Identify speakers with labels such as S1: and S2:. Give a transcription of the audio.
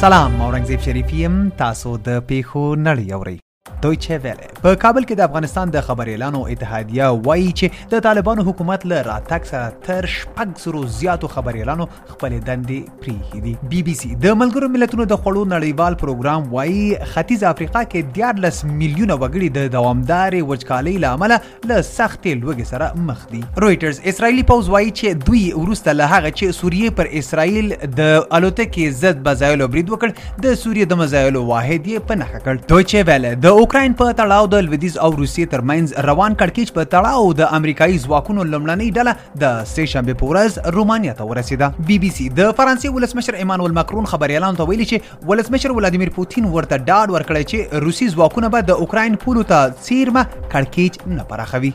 S1: سلام اورنګزیب شریفی يم تاسو د پیښو نړۍ اورئ دویچه ویله په کابل کې د افغانستان د خبر اعلانو اتحادیه وایي چې د طالبانو حکومت له راتګ سره تر شپږ زرو زیاتو خبر اعلانو خپل دندې پریخي دي بي بي سي د ملګرو ملتونو د خوړو نړیوال پروګرام وایي ختیځ افریقا کې 14 میلیونه وګړي د دوامدارې وچکالۍ لامل له سختې لوږې سره مخ دي رويټرز اسرایلی پوز وایي چې دوی ورسته له هغه چې سوریه پر اسرایل د الوتکې ضد بزایلو برید وکړ د سوریه د مزایلو واحد یې په نخښه کړ دوچې ویل د اوکراین په تړاو د لویدیز او روسیې ترمنځ روان کړکیچ په تړاو د امریکایي ځواکونو لمړنۍ ډله د سې شنبې په ورځ رومانیا ته ورسېده بي بي سي د فرانسې ولسمشر ایمانوئل مکرون خبریالانو ته ویلي چې ولسمشر ولادیمیر پوتین ورته ډاډ ورکړی چې روسي ځواکونه به د اوکراین پولو ته څیرمه کړکیچ نه پراخوي